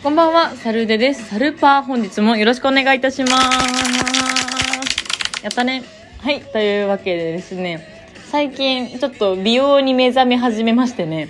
こんばんは、サルデです。サルパー本日もよろしくお願いいたします。やったね。はい、というわけでですね、最近ちょっと美容に目覚め始めましてね、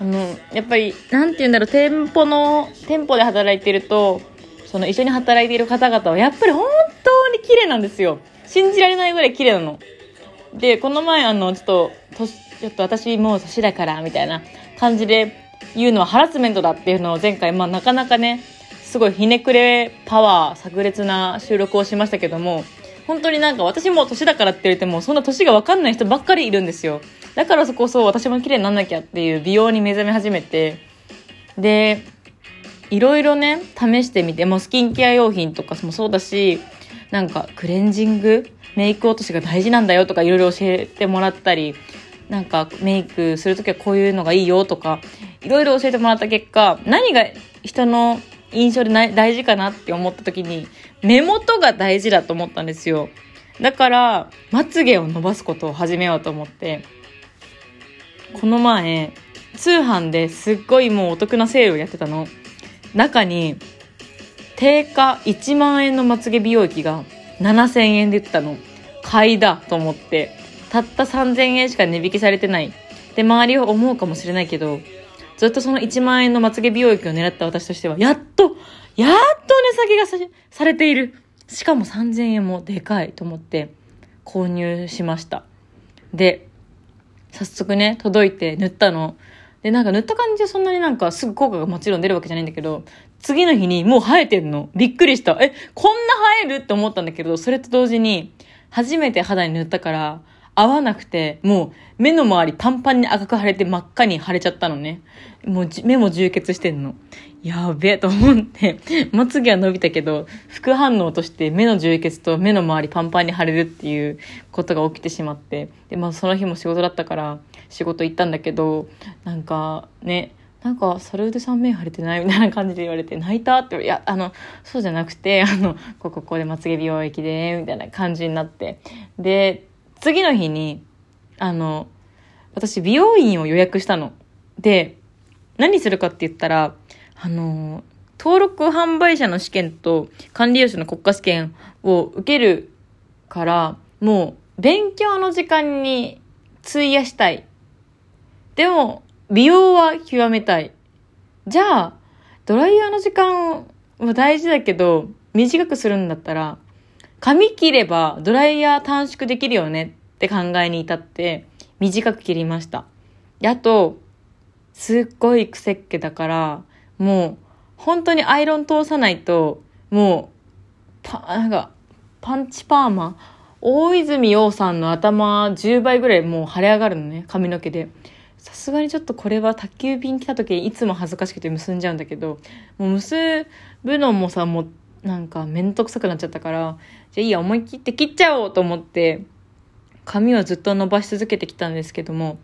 あの、やっぱり、なんて言うんだろう、店舗の、店舗で働いてると、その一緒に働いている方々はやっぱり本当に綺麗なんですよ。信じられないぐらい綺麗なの。で、この前あの、ちょっと、とちょっと私もう年だから、みたいな感じで言うのはハラスメントだっていうのを前回、まあなかなかね、すごいひねくれパワー、炸裂な収録をしましたけども、本当になんか私も年だからって言っても、そんな年がわかんない人ばっかりいるんですよ。だからそこそ私も綺麗になんなきゃっていう美容に目覚め始めて、で、いろいろね、試してみて、もうスキンケア用品とかもそうだし、なんかクレンジングメイク落としが大事なんだよとかいろいろ教えてもらったり、なんかメイクするときはこういうのがいいよとか、いろいろ教えてもらった結果、何が人の印象で大事かなって思った時に、目元が大事だと思ったんですよ。だから、まつげを伸ばすことを始めようと思って、この前、通販ですっごいもうお得なセールをやってたの。中に、定価1万円のまつげ美容液が7000円で売ってたの。買いだと思って、たった3000円しか値引きされてない。で、周りは思うかもしれないけど、ずっとその1万円のまつげ美容液を狙った私としては、やっと、やっと値下げがされている。しかも3000円もでかいと思って購入しました。で、早速ね、届いて塗ったの。で、なんか塗った感じはそんなになんかすぐ効果がもちろん出るわけじゃないんだけど、次の日にもう生えてんの。びっくりした。え、こんな生える？って思ったんだけど、それと同時に、初めて肌に塗ったから、合わなくて、もう目の周りパンパンに赤く腫れて真っ赤に腫れちゃったのね。もう目も充血してんの。やべえと思って、まつげは伸びたけど、副反応として目の充血と目の周りパンパンに腫れるっていうことが起きてしまって、で、まあその日も仕事だったから仕事行ったんだけど、なんかね、なんか、サルーデさん目腫れてない？みたいな感じで言われて、泣いたって、いや、あの、そうじゃなくて、あの、ここ、ここでまつげ美容液で、みたいな感じになって。で、次の日に、あの、私美容院を予約したの。で、何するかって言ったら、あの、登録販売者の試験と管理栄養士の国家試験を受けるから、もう勉強の時間に費やしたい。でも、美容は極めたい。じゃあ、ドライヤーの時間は大事だけど、短くするんだったら、髪切ればドライヤー短縮できるよねって考えに至って短く切りました。で、あと、すっごい癖っ気だから、もう本当にアイロン通さないと、もう、パ、なんか、パンチパーマ大泉洋さんの頭10倍ぐらいもう腫れ上がるのね、髪の毛で。さすがにちょっとこれは宅急便来た時いつも恥ずかしくて結んじゃうんだけど、もう結ぶのもさ、もうなんかめんどくさくなっちゃったから、じゃあいいや、思い切って切っちゃおうと思って、髪はずっと伸ばし続けてきたんですけども、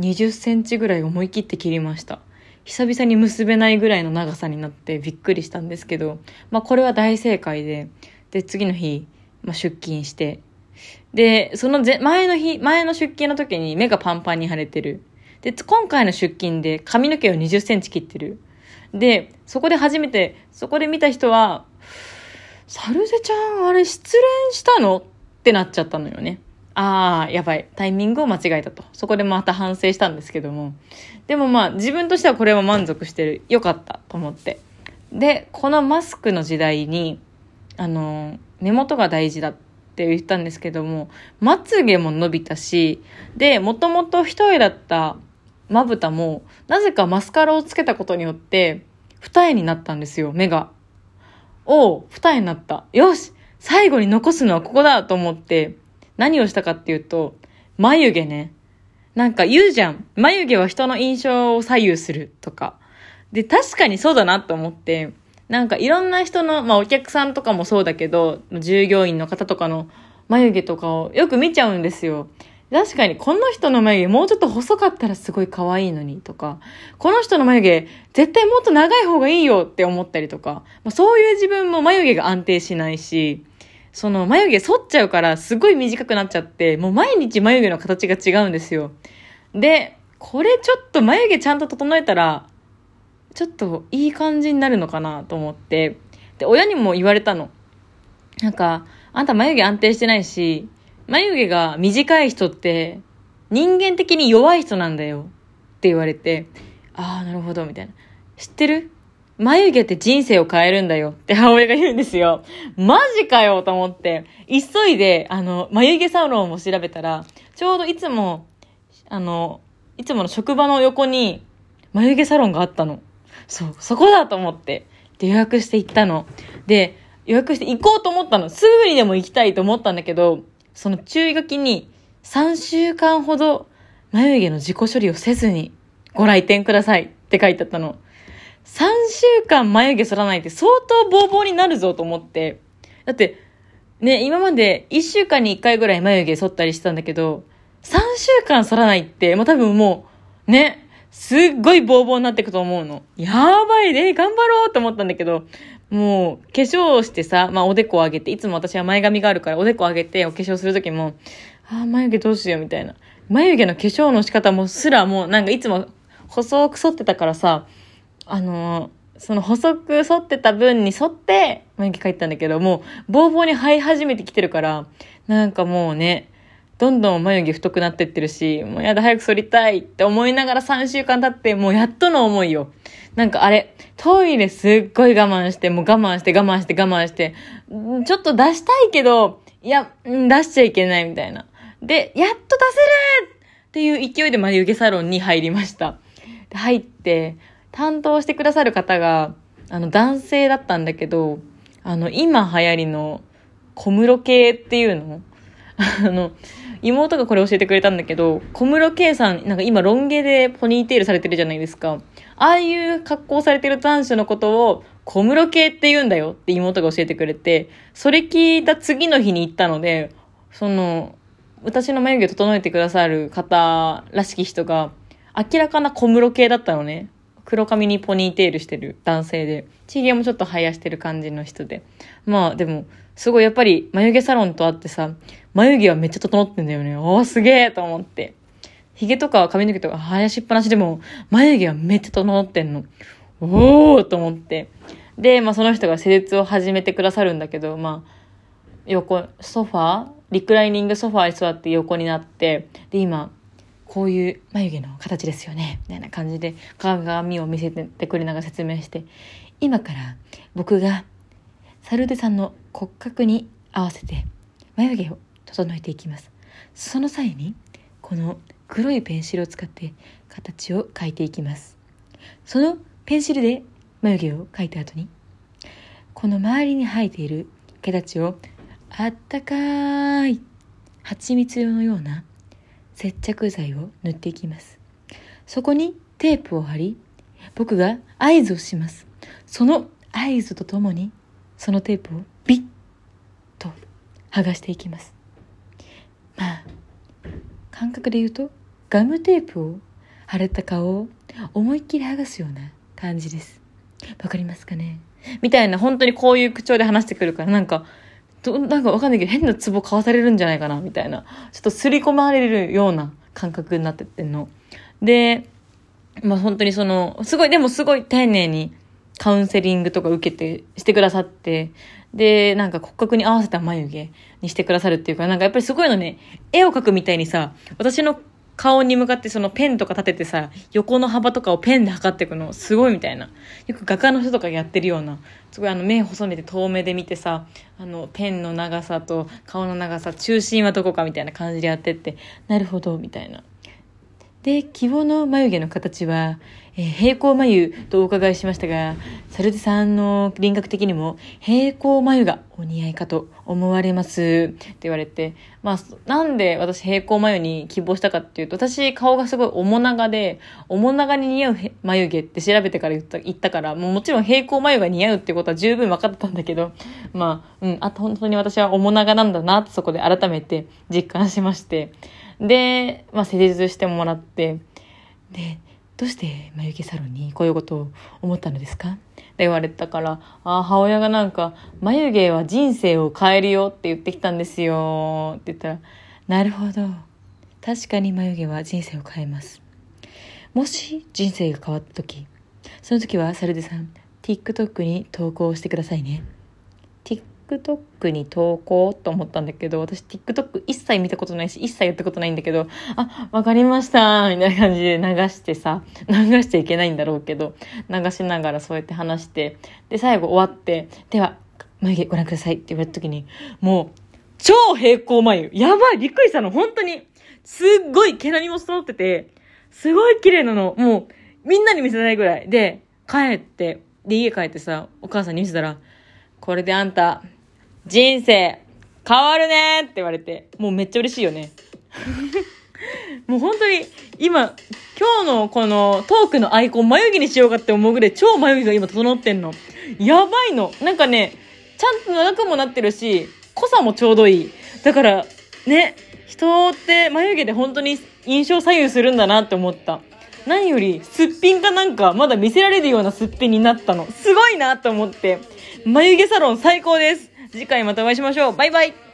20センチぐらい思い切って切りました。久々に結べないぐらいの長さになってびっくりしたんですけど、まあこれは大正解で、で、次の日、まあ、出勤して、で、その前の日、前の出勤の時に目がパンパンに腫れてる。で、今回の出勤で髪の毛を20センチ切ってる。で、そこで初めて、そこで見た人は、サルゼちゃん、あれ失恋したの？ってなっちゃったのよね。ああ、やばい。タイミングを間違えたと。そこでまた反省したんですけども。でもまあ、自分としてはこれは満足してる。よかったと思って。で、このマスクの時代に、あの、根元が大事だって言ったんですけども、まつげも伸びたし、で、もともと一重だったまぶたも、なぜかマスカラをつけたことによって、二重になったんですよ、目が。おう、二重になった。よし最後に残すのはここだと思って、何をしたかっていうと、眉毛ね。なんか言うじゃん。眉毛は人の印象を左右するとか。で、確かにそうだなと思って、なんかいろんな人の、まあお客さんとかもそうだけど、従業員の方とかの眉毛とかをよく見ちゃうんですよ。確かにこの人の眉毛もうちょっと細かったらすごい可愛いのにとか、この人の眉毛絶対もっと長い方がいいよって思ったりとか、まあ、そういう自分も眉毛が安定しないし、その眉毛剃っちゃうからすごい短くなっちゃって、もう毎日眉毛の形が違うんですよ。で、これちょっと眉毛ちゃんと整えたら、ちょっといい感じになるのかなと思って、で、親にも言われたの。なんか、あんた眉毛安定してないし、眉毛が短い人って、人間的に弱い人なんだよ。って言われて、ああ、なるほど、みたいな。知ってる？眉毛って人生を変えるんだよって母親が言うんですよ。マジかよと思って、急いで、あの、眉毛サロンを調べたら、ちょうどいつも、あの、いつもの職場の横に眉毛サロンがあったの。そう、そこだと思って。で、予約して行ったの。で、予約して行こうと思ったの。すぐにでも行きたいと思ったんだけど、その注意書きに、3週間ほど眉毛の自己処理をせずにご来店くださいって書いてあったの。3週間眉毛剃らないって相当ボーボーになるぞと思って。だって、ね、今まで1週間に1回ぐらい眉毛剃ったりしてたんだけど、3週間剃らないって、もう多分もう、ね、すっごいボーボーになっていくと思うの。やばいね、頑張ろうと思ったんだけど、もう、化粧をしてさ、まあおでこを上げて、いつも私は前髪があるからおでこ上げてお化粧するときも、ああ、眉毛どうしようみたいな。眉毛の化粧の仕方もすらもうなんかいつも細く剃ってたからさ、あのー、その細く剃ってた分に沿って眉毛描いたんだけど、もう、ボーボーに生え始めてきてるから、なんかもうね、どんどん眉毛太くなってってるし、もうやだ、早く剃りたいって思いながら3週間経って、もうやっとの思いよ。なんかあれ、トイレすっごい我慢して、もう我慢して我慢して我慢して、ちょっと出したいけど、いや、出しちゃいけないみたいな。で、やっと出せるっていう勢いで眉毛サロンに入りました。で入って、担当してくださる方が、あの、男性だったんだけど、あの、今流行りの小室系っていうの？あの、妹がこれ教えてくれたんだけど、小室圭さん、なんか今ロン毛でポニーテールされてるじゃないですか。ああいう格好されてる男子のことを小室系って言うんだよって妹が教えてくれて、それ聞いた次の日に行ったので、その、私の眉毛整えてくださる方らしき人が、明らかな小室系だったのね。黒髪にポニーテールしてる男性で、チゲもちょっと生やしてる感じの人で。まあでも、すごいやっぱり眉毛サロンとあってさ、眉毛はめっちゃ整ってんだよね。おーすげえと思って。髭とか髪の毛とか生やしっぱなしでも、眉毛はめっちゃ整ってんの。おーと思って。で、まあその人が施術を始めてくださるんだけど、まあ、横、ソファー？リクライニングソファーに座って横になって、で、今、こういう眉毛の形ですよね。みたいな感じで鏡を見せてくれながら説明して、今から僕がサルデさんの骨格に合わせて眉毛を整えていきます。その際に、この黒いペンシルを使って形を描いていきます。そのペンシルで眉毛を描いた後に、この周りに生えている毛立ちをあったかい蜂蜜のような接着剤を塗っていきます。そこにテープを貼り、僕が合図をします。その合図とともに、そのテープをビッと剥がしていきます。まあ、感覚で言うと、ガムテープを貼れた顔を思いっきり剥がすような感じです。わかりますかね？みたいな、本当にこういう口調で話してくるから、なんか、どなんかわかんないけど変なツボ買わされるんじゃないかなみたいな。ちょっと刷り込まれるような感覚になってってんの。で、まあ本当にその、すごい、でもすごい丁寧にカウンセリングとか受けて、してくださって、で、なんか骨格に合わせた眉毛にしてくださるっていうか、なんかやっぱりすごいのね、絵を描くみたいにさ、私の顔に向かってそのペンとか立ててさ、横の幅とかをペンで測っていくの、すごいみたいな。よく画家の人とかやってるような、すごいあの目細めて遠目で見てさ、あのペンの長さと顔の長さ、中心はどこかみたいな感じでやってって、なるほど、みたいな。で、希望の眉毛の形は、えー、平行眉とお伺いしましたが、サルデさんの輪郭的にも平行眉がお似合いかと思われます。って言われて、まあ、なんで私平行眉に希望したかっていうと、私顔がすごい面長で、面長に似合う眉毛って調べてから言った言ったから、もうもちろん平行眉が似合うってことは十分分かったんだけど、まあ、うん、あと本当に私は面長なんだなってそこで改めて実感しまして、で、まあ、施術してもらって、で、どうして眉毛サロンにこういうことを思ったのですか？って言われたから、あ母親がなんか、眉毛は人生を変えるよって言ってきたんですよって言ったら、なるほど。確かに眉毛は人生を変えます。もし人生が変わった時、その時はサルデさん TikTok に投稿してくださいね TikTok に投稿と思ったんだけど、私 TikTok 一切見たことないし、一切やったことないんだけど、あ、わかりましたみたいな感じで流してさ、流しちゃいけないんだろうけど、流しながらそうやって話して、で、最後終わって、では、眉毛ご覧くださいって言われた時に、もう、超平行眉。やばいびっくりしたの本当に。すっごい毛並みも揃ってて、すごい綺麗なの。もう、みんなに見せないぐらい。で、帰って、で、家帰ってさ、お母さんに見せたら、これであんた、人生変わるねって言われて、もうめっちゃ嬉しいよね。もう本当に今、今日のこのトークのアイコン眉毛にしようかって思うぐらい超眉毛が今整ってんの。やばいの。なんかね、ちゃんと長くもなってるし、濃さもちょうどいい。だから、ね、人って眉毛で本当に印象左右するんだなって思った。何より、すっぴんかなんか、まだ見せられるようなすっぴんになったの。すごいなと思って。眉毛サロン最高です。次回またお会いしましょう。バイバイ。